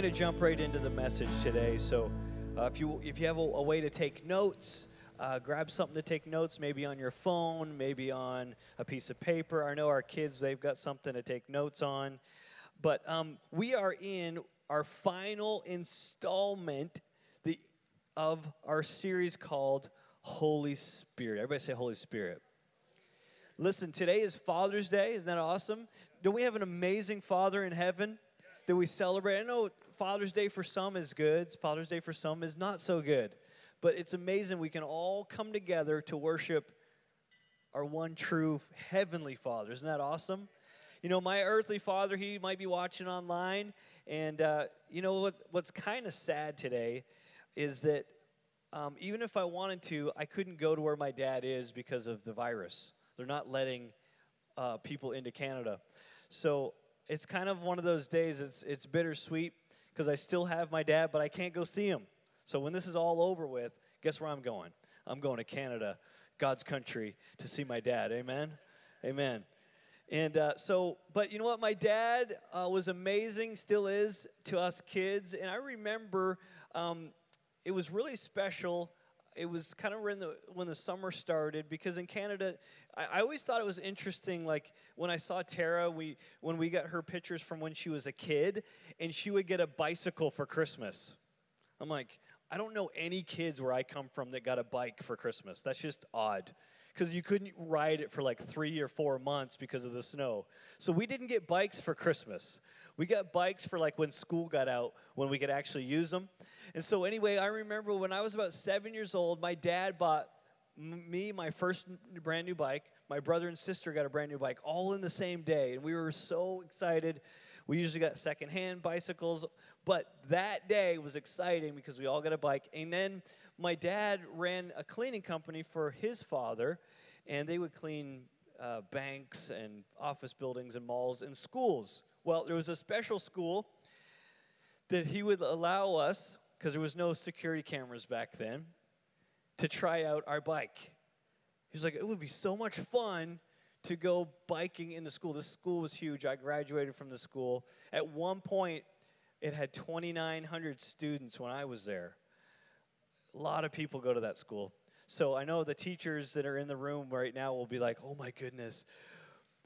going to jump right into the message today. So, uh, if you if you have a, a way to take notes, uh, grab something to take notes, maybe on your phone, maybe on a piece of paper. I know our kids they've got something to take notes on, but um, we are in our final installment the, of our series called Holy Spirit. Everybody say Holy Spirit. Listen, today is Father's Day. Isn't that awesome? Don't we have an amazing Father in heaven that we celebrate? I know Father's Day for some is good, Father's Day for some is not so good. But it's amazing we can all come together to worship our one true heavenly Father. Isn't that awesome? You know, my earthly father, he might be watching online. And, uh, you know, what, what's kind of sad today is that um, even if I wanted to, I couldn't go to where my dad is because of the virus. They're not letting uh, people into Canada. So it's kind of one of those days, it's, it's bittersweet because I still have my dad, but I can't go see him. So when this is all over with, guess where I'm going? I'm going to Canada, God's country, to see my dad. Amen? Amen. And uh, so, but you know what? My dad uh, was amazing, still is to us kids. And I remember um, it was really special it was kind of when the when the summer started because in Canada, I, I, always thought it was interesting. Like when I saw Tara, we when we got her pictures from when she was a kid, and she would get a bicycle for Christmas. I'm like, I don't know any kids where I come from that got a bike for Christmas. That's just odd because you couldn't ride it for like three or four months because of the snow. So we didn't get bikes for Christmas. We got bikes for like when school got out, when we could actually use them. And so, anyway, I remember when I was about seven years old, my dad bought me my first brand new bike. My brother and sister got a brand new bike all in the same day. And we were so excited. We usually got secondhand bicycles, but that day was exciting because we all got a bike. And then my dad ran a cleaning company for his father, and they would clean uh, banks and office buildings and malls and schools. Well, there was a special school that he would allow us because there was no security cameras back then, to try out our bike. He was like, it would be so much fun to go biking in the school. This school was huge. I graduated from the school. At one point, it had 2,900 students when I was there. A lot of people go to that school. So I know the teachers that are in the room right now will be like, oh my goodness.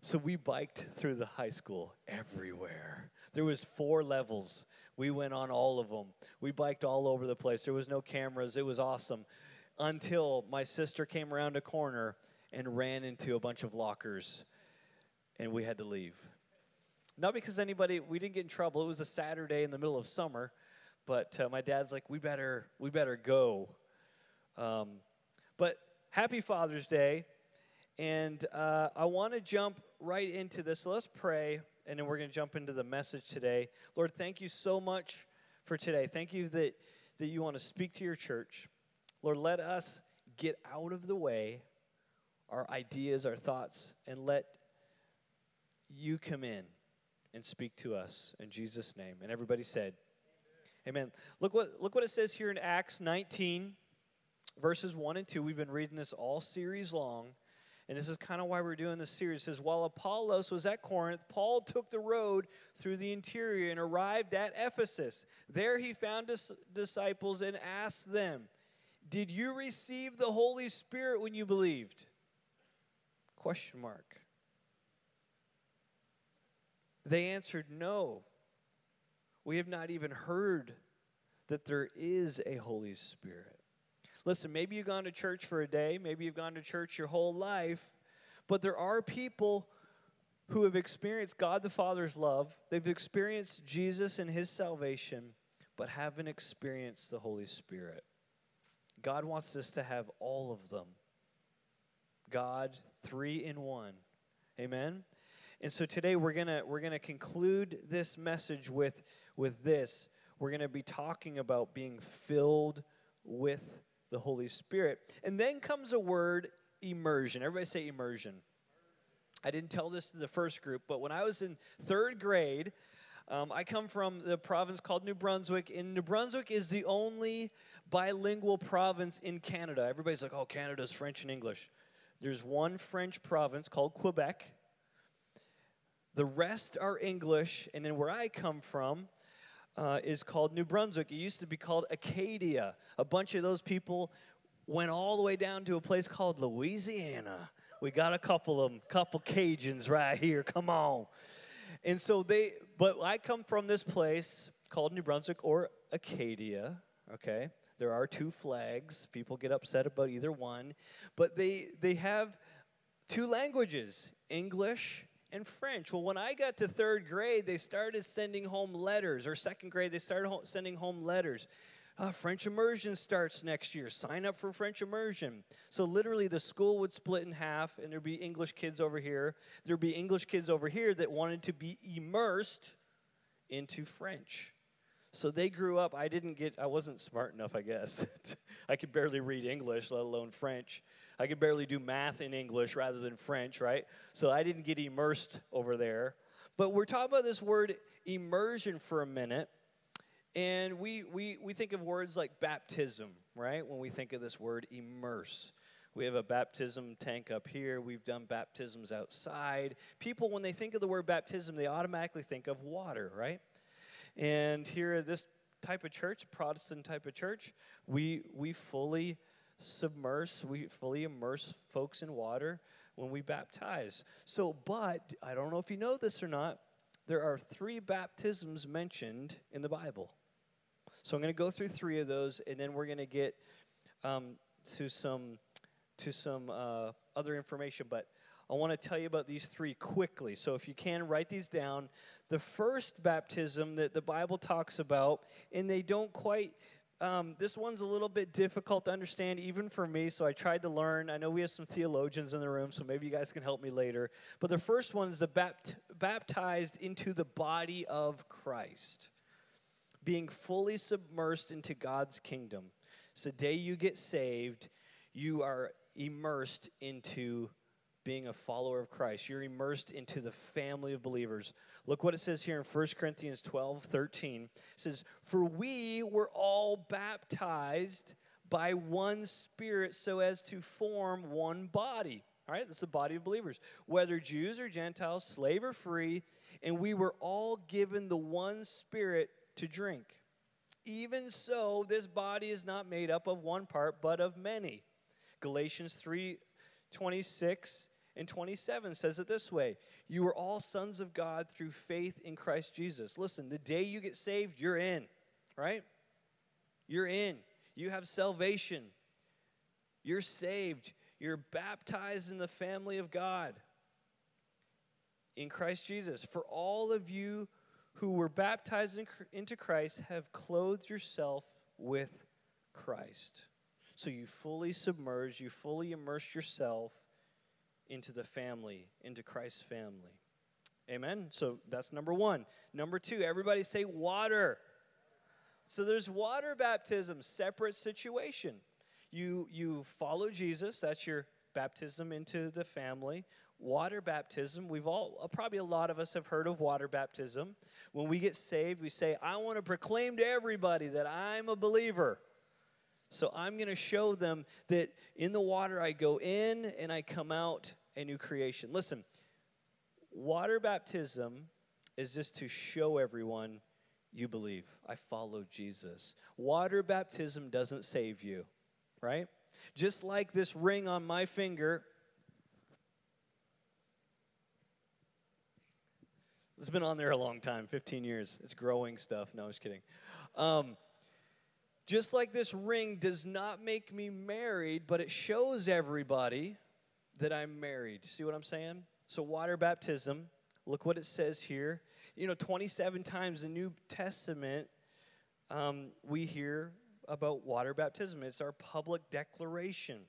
So we biked through the high school everywhere. There was four levels. We went on all of them. We biked all over the place. There was no cameras. It was awesome until my sister came around a corner and ran into a bunch of lockers and we had to leave. Not because anybody, we didn't get in trouble. It was a Saturday in the middle of summer, but uh, my dad's like, we better, we better go. Um, but happy Father's Day. And uh, I want to jump right into this. So let's pray and then we're going to jump into the message today. Lord, thank you so much for today. Thank you that, that you want to speak to your church. Lord, let us get out of the way our ideas, our thoughts, and let you come in and speak to us in Jesus' name. And everybody said, Amen. Look what look what it says here in Acts 19, verses 1 and 2. We've been reading this all series long. And this is kind of why we're doing this series. It says, while Apollos was at Corinth, Paul took the road through the interior and arrived at Ephesus. There he found disciples and asked them, Did you receive the Holy Spirit when you believed? Question mark. They answered, No. We have not even heard that there is a Holy Spirit. Listen, maybe you've gone to church for a day, maybe you've gone to church your whole life, but there are people who have experienced God the Father's love, they've experienced Jesus and his salvation, but haven't experienced the Holy Spirit. God wants us to have all of them. God, three in one. Amen. And so today we're gonna we're gonna conclude this message with with this. We're gonna be talking about being filled with the Holy Spirit. And then comes a word, immersion. Everybody say immersion. I didn't tell this to the first group, but when I was in third grade, um, I come from the province called New Brunswick, and New Brunswick is the only bilingual province in Canada. Everybody's like, oh, Canada's French and English. There's one French province called Quebec. The rest are English, and then where I come from, uh, is called New Brunswick. It used to be called Acadia. A bunch of those people went all the way down to a place called Louisiana. We got a couple of them, couple Cajuns right here. Come on. And so they, but I come from this place called New Brunswick or Acadia, okay? There are two flags. People get upset about either one, but they they have two languages, English and French. Well, when I got to third grade, they started sending home letters, or second grade, they started ho- sending home letters. Uh, French immersion starts next year. Sign up for French immersion. So, literally, the school would split in half, and there'd be English kids over here. There'd be English kids over here that wanted to be immersed into French. So they grew up. I didn't get, I wasn't smart enough, I guess. I could barely read English, let alone French. I could barely do math in English rather than French, right? So I didn't get immersed over there. But we're talking about this word immersion for a minute. And we, we, we think of words like baptism, right? When we think of this word immerse. We have a baptism tank up here. We've done baptisms outside. People, when they think of the word baptism, they automatically think of water, right? And here at this type of church, Protestant type of church, we, we fully submerge, we fully immerse folks in water when we baptize. So, but I don't know if you know this or not, there are three baptisms mentioned in the Bible. So I'm going to go through three of those, and then we're going to get um, to some to some uh, other information. But I want to tell you about these three quickly. So if you can, write these down. The first baptism that the Bible talks about, and they don't quite, um, this one's a little bit difficult to understand even for me, so I tried to learn. I know we have some theologians in the room, so maybe you guys can help me later. But the first one is the bapt- baptized into the body of Christ, being fully submersed into God's kingdom. So the day you get saved, you are immersed into being a follower of Christ. You're immersed into the family of believers. Look what it says here in 1 Corinthians 12 13. It says, For we were all baptized by one Spirit so as to form one body. All right, that's the body of believers, whether Jews or Gentiles, slave or free, and we were all given the one Spirit to drink. Even so, this body is not made up of one part, but of many. Galatians 3 26 and 27 says it this way You are all sons of God through faith in Christ Jesus. Listen, the day you get saved, you're in, right? You're in. You have salvation. You're saved. You're baptized in the family of God in Christ Jesus. For all of you who were baptized in, into Christ have clothed yourself with Christ. So you fully submerge, you fully immerse yourself into the family, into Christ's family. Amen. So that's number one. Number two, everybody say water. So there's water baptism, separate situation. You you follow Jesus, that's your baptism into the family. Water baptism, we've all uh, probably a lot of us have heard of water baptism. When we get saved, we say, I want to proclaim to everybody that I'm a believer. So I'm going to show them that in the water I go in and I come out a new creation. Listen, water baptism is just to show everyone you believe. I follow Jesus. Water baptism doesn't save you, right? Just like this ring on my finger. It's been on there a long time 15 years. It's growing stuff. No, I was kidding. Um, just like this ring does not make me married, but it shows everybody that I'm married. See what I'm saying? So, water baptism, look what it says here. You know, 27 times in the New Testament, um, we hear about water baptism. It's our public declaration.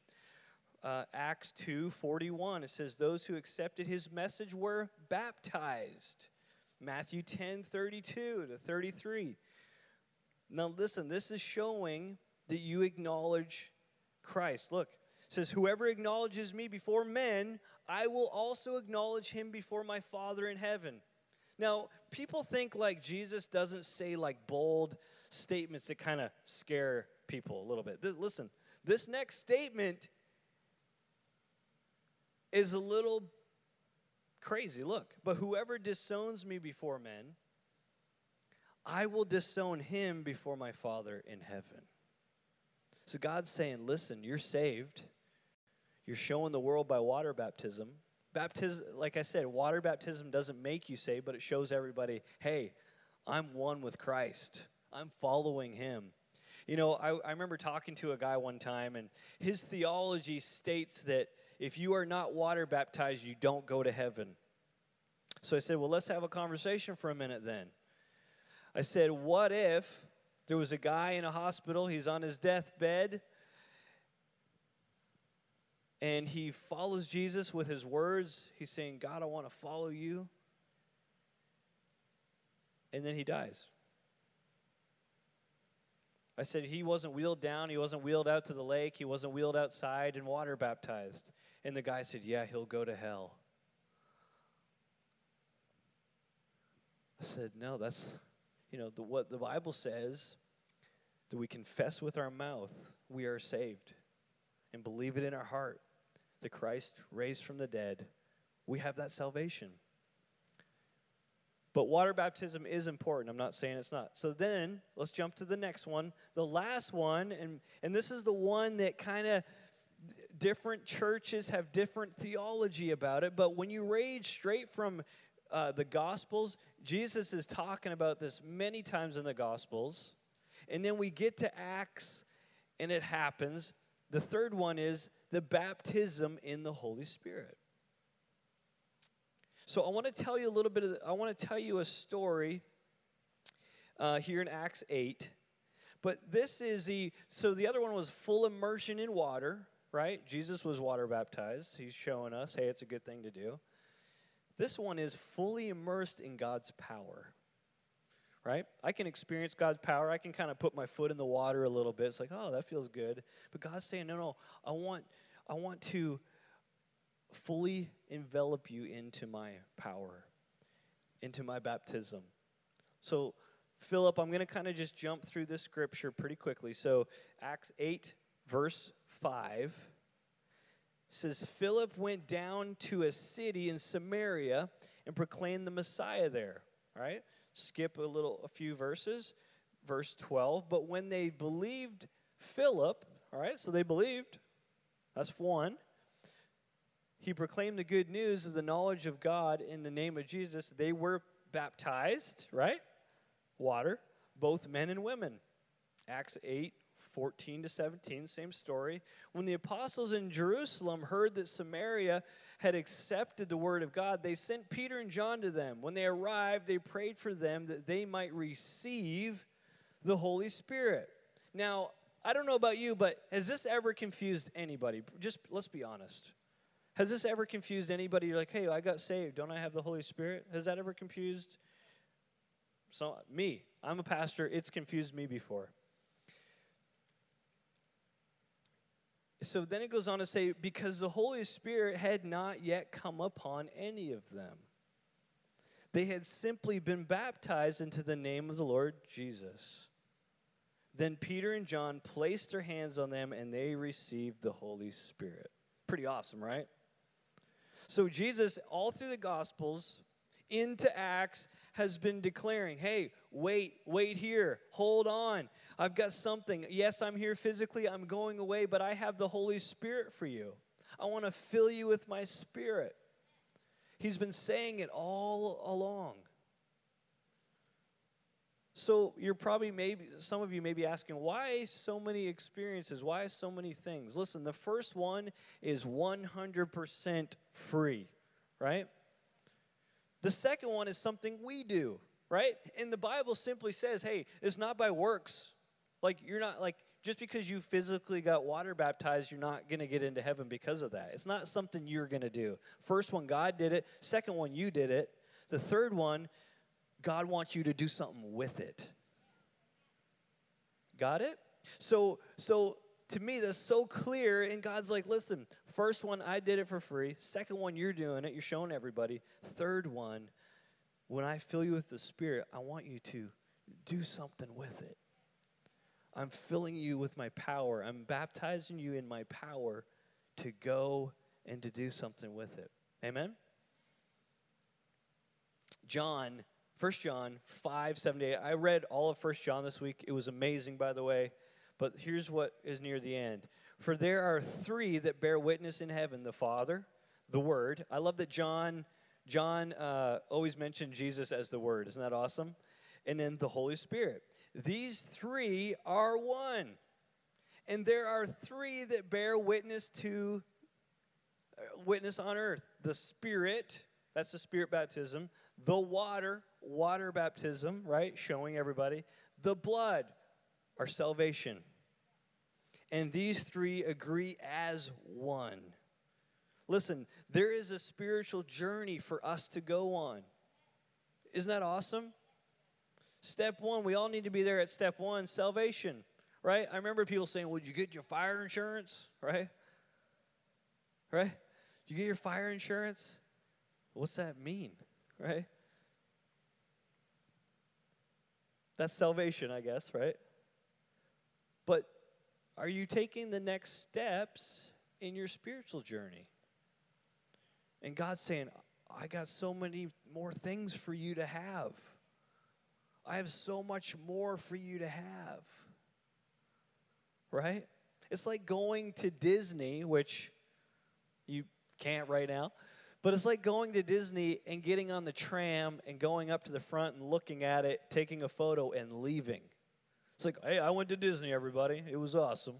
Uh, Acts 2 41, it says, Those who accepted his message were baptized. Matthew 10 32 to 33. Now, listen, this is showing that you acknowledge Christ. Look, it says, Whoever acknowledges me before men, I will also acknowledge him before my Father in heaven. Now, people think like Jesus doesn't say like bold statements that kind of scare people a little bit. Th- listen, this next statement is a little crazy. Look, but whoever disowns me before men, I will disown him before my Father in heaven. So God's saying, listen, you're saved. You're showing the world by water baptism. Baptism, like I said, water baptism doesn't make you saved, but it shows everybody, hey, I'm one with Christ. I'm following him. You know, I, I remember talking to a guy one time, and his theology states that if you are not water baptized, you don't go to heaven. So I said, well, let's have a conversation for a minute then. I said, what if there was a guy in a hospital, he's on his deathbed, and he follows Jesus with his words. He's saying, God, I want to follow you. And then he dies. I said he wasn't wheeled down, he wasn't wheeled out to the lake, he wasn't wheeled outside and water baptized. And the guy said, Yeah, he'll go to hell. I said, No, that's, you know, the, what the Bible says that we confess with our mouth we are saved and believe it in our heart that Christ raised from the dead, we have that salvation. But water baptism is important. I'm not saying it's not. So then let's jump to the next one. The last one, and, and this is the one that kind of different churches have different theology about it. But when you read straight from uh, the Gospels, Jesus is talking about this many times in the Gospels. And then we get to Acts, and it happens. The third one is the baptism in the Holy Spirit. So I want to tell you a little bit of, I want to tell you a story uh, here in Acts 8. But this is the, so the other one was full immersion in water, right? Jesus was water baptized. He's showing us, hey, it's a good thing to do. This one is fully immersed in God's power, right? I can experience God's power. I can kind of put my foot in the water a little bit. It's like, oh, that feels good. But God's saying, no, no, I want, I want to fully envelop you into my power, into my baptism. So, Philip, I'm going to kind of just jump through this scripture pretty quickly. So, Acts 8, verse 5 says, Philip went down to a city in Samaria and proclaimed the Messiah there. Right? Skip a little, a few verses. Verse 12. But when they believed Philip, all right, so they believed, that's one he proclaimed the good news of the knowledge of God in the name of Jesus. They were baptized, right? Water, both men and women. Acts 8, 14 to 17, same story. When the apostles in Jerusalem heard that Samaria had accepted the word of God, they sent Peter and John to them. When they arrived, they prayed for them that they might receive the Holy Spirit. Now, I don't know about you, but has this ever confused anybody? Just let's be honest. Has this ever confused anybody? You're like, hey, I got saved. Don't I have the Holy Spirit? Has that ever confused so, me? I'm a pastor. It's confused me before. So then it goes on to say, because the Holy Spirit had not yet come upon any of them. They had simply been baptized into the name of the Lord Jesus. Then Peter and John placed their hands on them and they received the Holy Spirit. Pretty awesome, right? So Jesus, all through the Gospels, into Acts, has been declaring, hey, wait, wait here, hold on. I've got something. Yes, I'm here physically, I'm going away, but I have the Holy Spirit for you. I want to fill you with my Spirit. He's been saying it all along. So you're probably maybe some of you may be asking why so many experiences, why so many things? Listen, the first one is 100% free, right? The second one is something we do, right? And the Bible simply says, "Hey, it's not by works." Like you're not like just because you physically got water baptized, you're not going to get into heaven because of that. It's not something you're going to do. First one God did it, second one you did it. The third one God wants you to do something with it. Got it? So, so to me, that's so clear. And God's like, listen, first one, I did it for free. Second one, you're doing it. You're showing everybody. Third one, when I fill you with the Spirit, I want you to do something with it. I'm filling you with my power. I'm baptizing you in my power to go and to do something with it. Amen? John 1 John 5, 7 8. I read all of 1 John this week. It was amazing, by the way. But here's what is near the end. For there are three that bear witness in heaven the Father, the Word. I love that John John uh, always mentioned Jesus as the Word. Isn't that awesome? And then the Holy Spirit. These three are one. And there are three that bear witness to uh, witness on earth the Spirit, that's the Spirit baptism, the water, water baptism, right? Showing everybody, the blood, our salvation. And these three agree as one. Listen, there is a spiritual journey for us to go on. Isn't that awesome? Step one, we all need to be there at step one salvation, right? I remember people saying, Would you get your fire insurance? Right? Right? Did you get your fire insurance? What's that mean? Right? That's salvation, I guess, right? But are you taking the next steps in your spiritual journey? And God's saying, I got so many more things for you to have. I have so much more for you to have. Right? It's like going to Disney, which you can't right now, but it's like going to Disney and getting on the tram and going up to the front and looking at it, taking a photo, and leaving. It's like, hey, I went to Disney, everybody. It was awesome.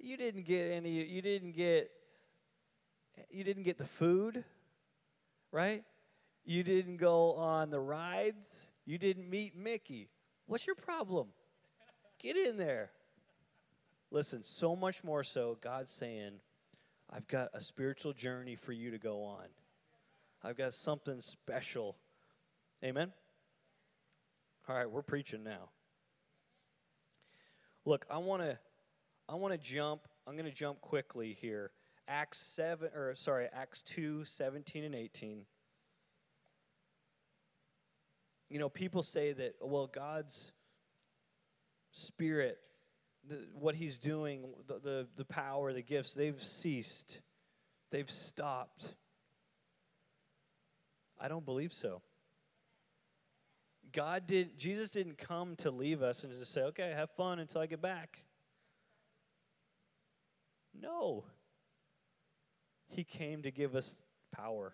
You didn't get any, you didn't get, you didn't get the food, right? You didn't go on the rides. You didn't meet Mickey. What's your problem? Get in there. Listen, so much more so, God's saying, I've got a spiritual journey for you to go on. I've got something special. Amen? All right, we're preaching now. Look, I want to I want to jump. I'm going to jump quickly here. Acts 7 or sorry, Acts 2, 17 and 18 you know, people say that, well, God's spirit, the, what he's doing, the, the, the power, the gifts, they've ceased. They've stopped. I don't believe so. God did Jesus didn't come to leave us and just say, "Okay, have fun until I get back." No. He came to give us power.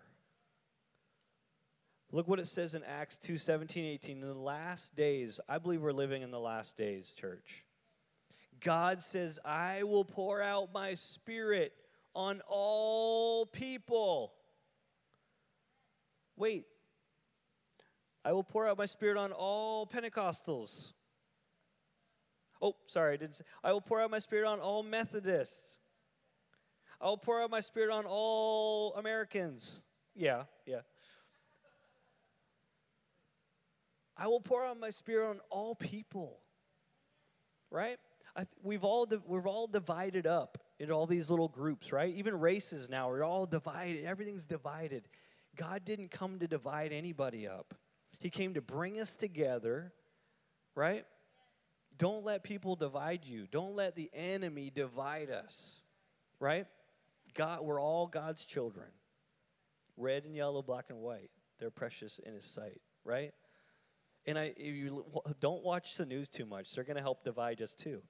Look what it says in Acts 2 17, 18. In the last days, I believe we're living in the last days, church. God says, I will pour out my spirit on all people. Wait. I will pour out my spirit on all Pentecostals. Oh, sorry, I didn't say. I will pour out my spirit on all Methodists. I will pour out my spirit on all Americans. Yeah, yeah. I will pour out my spirit on all people. Right? Th- we've all di- we've all divided up into all these little groups, right? Even races now are all divided. Everything's divided. God didn't come to divide anybody up. He came to bring us together, right? Don't let people divide you. Don't let the enemy divide us, right? God, we're all God's children. Red and yellow, black and white. They're precious in his sight, right? And I, you don't watch the news too much. They're going to help divide us too.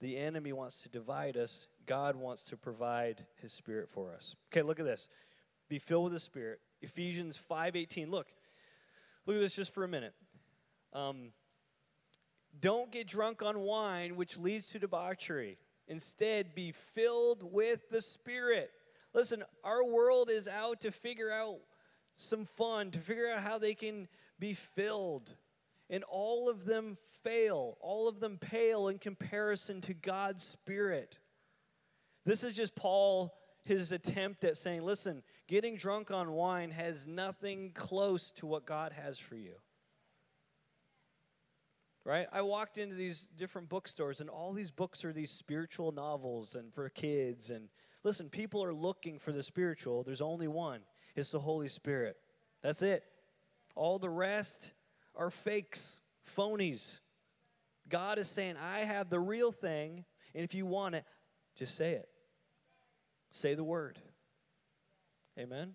The enemy wants to divide us. God wants to provide his spirit for us. Okay, look at this. Be filled with the spirit. Ephesians 5:18. Look. Look at this just for a minute. Um, don't get drunk on wine, which leads to debauchery. Instead, be filled with the Spirit. Listen, our world is out to figure out some fun, to figure out how they can be filled. And all of them fail, all of them pale in comparison to God's Spirit. This is just Paul, his attempt at saying, listen, getting drunk on wine has nothing close to what God has for you. Right? I walked into these different bookstores, and all these books are these spiritual novels and for kids. And listen, people are looking for the spiritual. There's only one it's the Holy Spirit. That's it. All the rest are fakes, phonies. God is saying, I have the real thing, and if you want it, just say it. Say the word. Amen?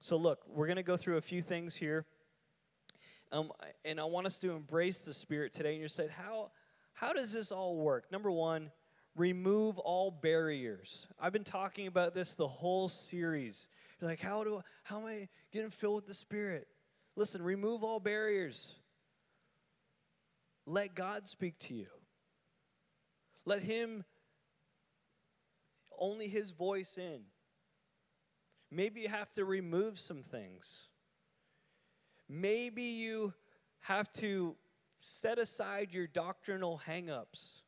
So, look, we're going to go through a few things here. Um, and I want us to embrace the Spirit today. And you said, how, how does this all work? Number one, remove all barriers. I've been talking about this the whole series. You're like, how do how am I getting filled with the Spirit? Listen, remove all barriers. Let God speak to you. Let Him only His voice in. Maybe you have to remove some things. Maybe you have to set aside your doctrinal hangups.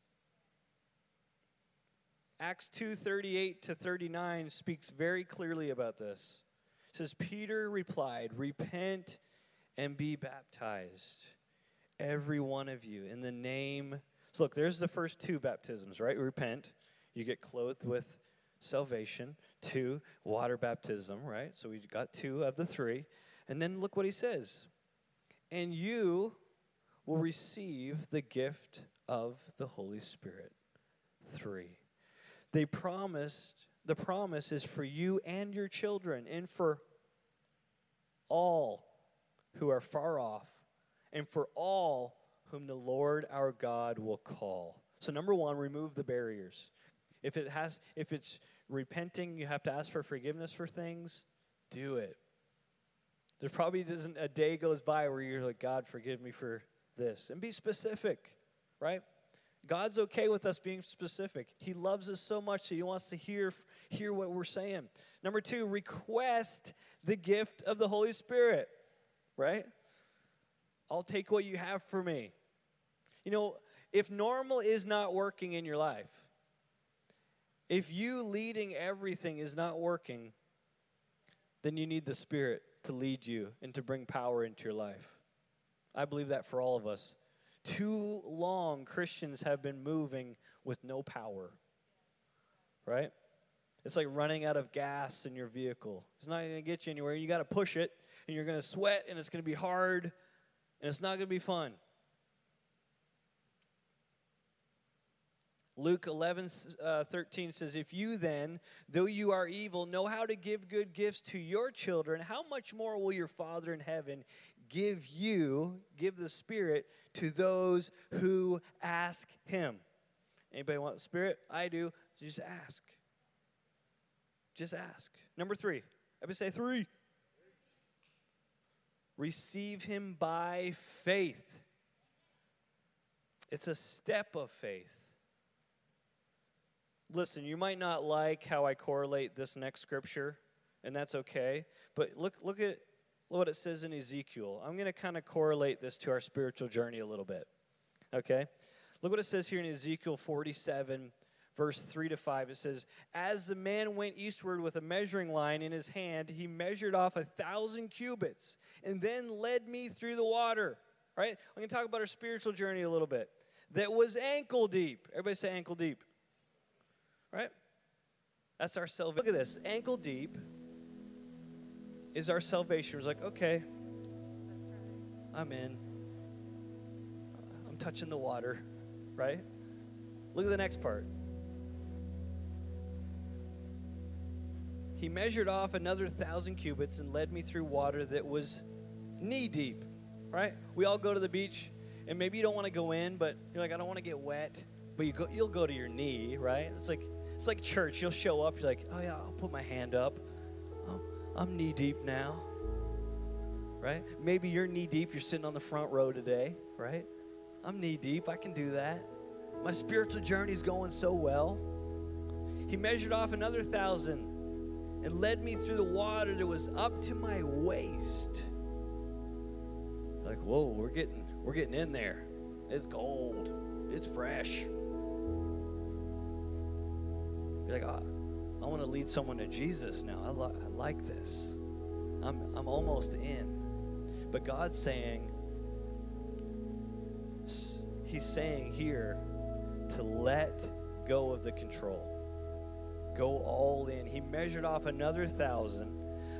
Acts 2:38 to 39 speaks very clearly about this. It says Peter replied, "Repent and be baptized, every one of you, in the name." So look, there's the first two baptisms, right? Repent, you get clothed with salvation. Two, water baptism, right? So we got two of the three. And then look what he says. And you will receive the gift of the Holy Spirit. Three. They promised, the promise is for you and your children and for all who are far off and for all whom the Lord our God will call. So number 1, remove the barriers. If it has if it's repenting, you have to ask for forgiveness for things, do it. There probably doesn't a day goes by where you're like, God, forgive me for this. And be specific, right? God's okay with us being specific. He loves us so much that He wants to hear, hear what we're saying. Number two, request the gift of the Holy Spirit, right? I'll take what you have for me. You know, if normal is not working in your life, if you leading everything is not working, then you need the Spirit to lead you and to bring power into your life. I believe that for all of us. Too long, Christians have been moving with no power, right? It's like running out of gas in your vehicle. It's not going to get you anywhere. You got to push it, and you're going to sweat, and it's going to be hard, and it's not going to be fun. Luke 11, uh, 13 says, If you then, though you are evil, know how to give good gifts to your children, how much more will your Father in heaven give you, give the Spirit to those who ask Him. Anybody want the Spirit? I do. Just ask. Just ask. Number three. Everybody say three. Receive Him by faith. It's a step of faith. Listen, you might not like how I correlate this next scripture, and that's okay. But look, look at what it says in Ezekiel. I'm going to kind of correlate this to our spiritual journey a little bit. Okay? Look what it says here in Ezekiel 47, verse 3 to 5. It says, As the man went eastward with a measuring line in his hand, he measured off a thousand cubits and then led me through the water. Right? I'm going to talk about our spiritual journey a little bit. That was ankle deep. Everybody say ankle deep. Right? That's our salvation. Look at this ankle deep is our salvation. It's like, okay, right. I'm in. I'm touching the water, right? Look at the next part. He measured off another thousand cubits and led me through water that was knee deep, right? We all go to the beach, and maybe you don't want to go in, but you're like, I don't want to get wet. But you go, you'll go to your knee, right? It's like it's like church. You'll show up. You're like, oh yeah, I'll put my hand up. Um, I'm knee deep now, right? Maybe you're knee deep, you're sitting on the front row today, right? I'm knee deep, I can do that. My spiritual journey is going so well. He measured off another thousand and led me through the water that was up to my waist. Like, whoa, we're getting we're getting in there. It's cold. It's fresh. You're like, oh, I want to lead someone to Jesus now. I, I like this. I'm, I'm almost in. But God's saying, He's saying here to let go of the control. Go all in. He measured off another thousand,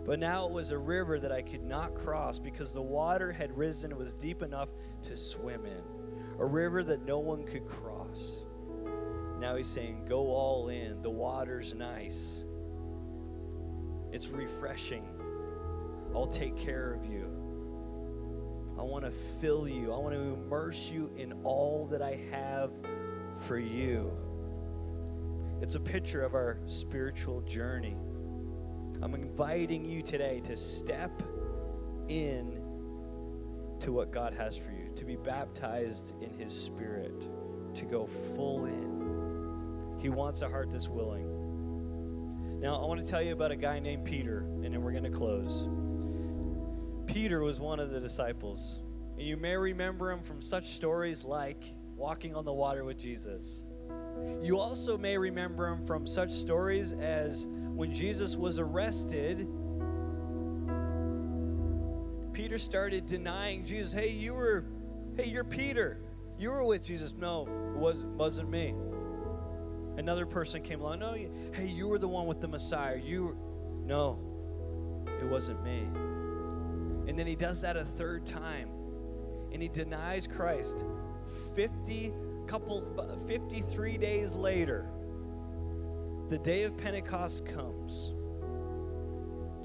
but now it was a river that I could not cross because the water had risen. It was deep enough to swim in. A river that no one could cross. Now he's saying, go all in. The water's nice, it's refreshing. I'll take care of you. I want to fill you. I want to immerse you in all that I have for you. It's a picture of our spiritual journey. I'm inviting you today to step in to what God has for you, to be baptized in His Spirit, to go full in. He wants a heart that's willing. Now, I want to tell you about a guy named Peter, and then we're going to close. Peter was one of the disciples, and you may remember him from such stories like walking on the water with Jesus. You also may remember him from such stories as when Jesus was arrested, Peter started denying Jesus. Hey, you were, hey, you're Peter. You were with Jesus. No, it wasn't, wasn't me. Another person came along. No, you, hey, you were the one with the Messiah. You, were, no, it wasn't me. And then he does that a third time, and he denies Christ. Fifty couple, 53 days later, the day of Pentecost comes.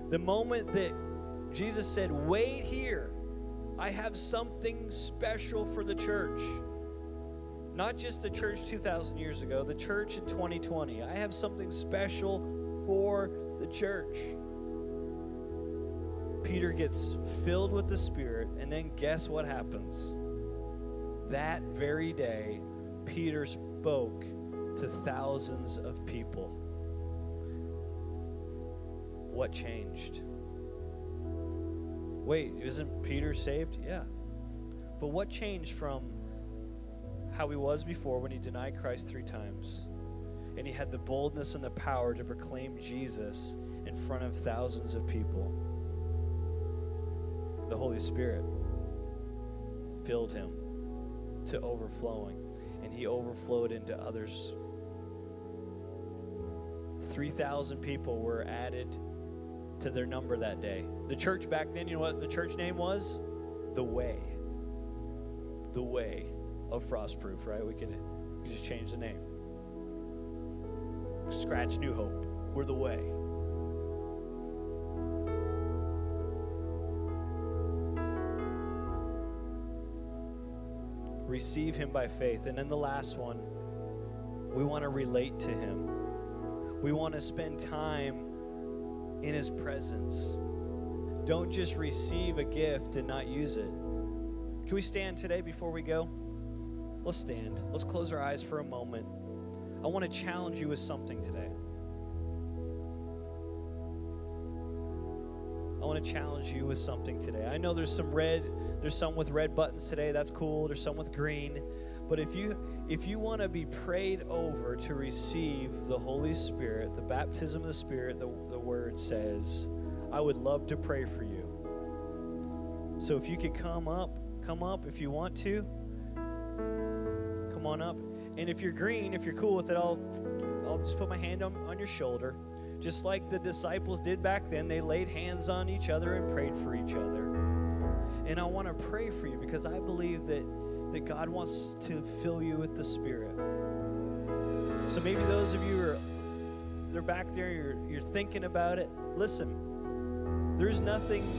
The moment that Jesus said, Wait here, I have something special for the church. Not just the church 2,000 years ago, the church in 2020. I have something special for the church. Peter gets filled with the Spirit, and then guess what happens? That very day, Peter spoke to thousands of people. What changed? Wait, isn't Peter saved? Yeah. But what changed from how he was before when he denied Christ three times and he had the boldness and the power to proclaim Jesus in front of thousands of people? The Holy Spirit filled him to overflowing and he overflowed into others. 3,000 people were added to their number that day. The church back then, you know what the church name was? The Way. The Way of Frostproof, right? We could, we just change the name. Scratch New Hope. We're the Way. Receive Him by faith. And then the last one, we want to relate to Him. We want to spend time in His presence. Don't just receive a gift and not use it. Can we stand today before we go? Let's stand. Let's close our eyes for a moment. I want to challenge you with something today. I want to challenge you with something today. I know there's some red, there's some with red buttons today. That's cool. There's some with green. But if you if you want to be prayed over to receive the Holy Spirit, the baptism of the Spirit, the, the word says, I would love to pray for you. So if you could come up, come up if you want to. Come on up. And if you're green, if you're cool with it, I'll I'll just put my hand on, on your shoulder. Just like the disciples did back then, they laid hands on each other and prayed for each other. And I want to pray for you because I believe that that God wants to fill you with the Spirit. So maybe those of you are they're back there, you're, you're thinking about it. Listen, there's nothing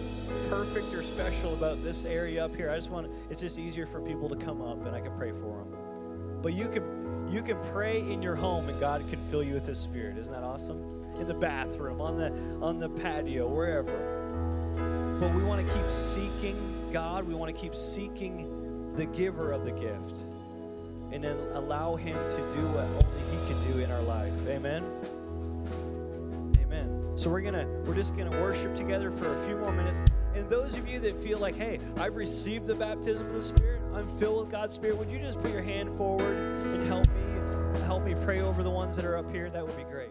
perfect or special about this area up here. I just want it's just easier for people to come up and I can pray for them. But you can you can pray in your home and God can fill you with his spirit. Isn't that awesome? In the bathroom, on the on the patio, wherever. But we want to keep seeking God. We want to keep seeking the giver of the gift and then allow him to do what only he can do in our life. Amen. Amen. So we're to we're just to worship together for a few more minutes. And those of you that feel like, "Hey, I've received the baptism of the Spirit. I'm filled with God's Spirit." Would you just put your hand forward and help me help me pray over the ones that are up here? That would be great.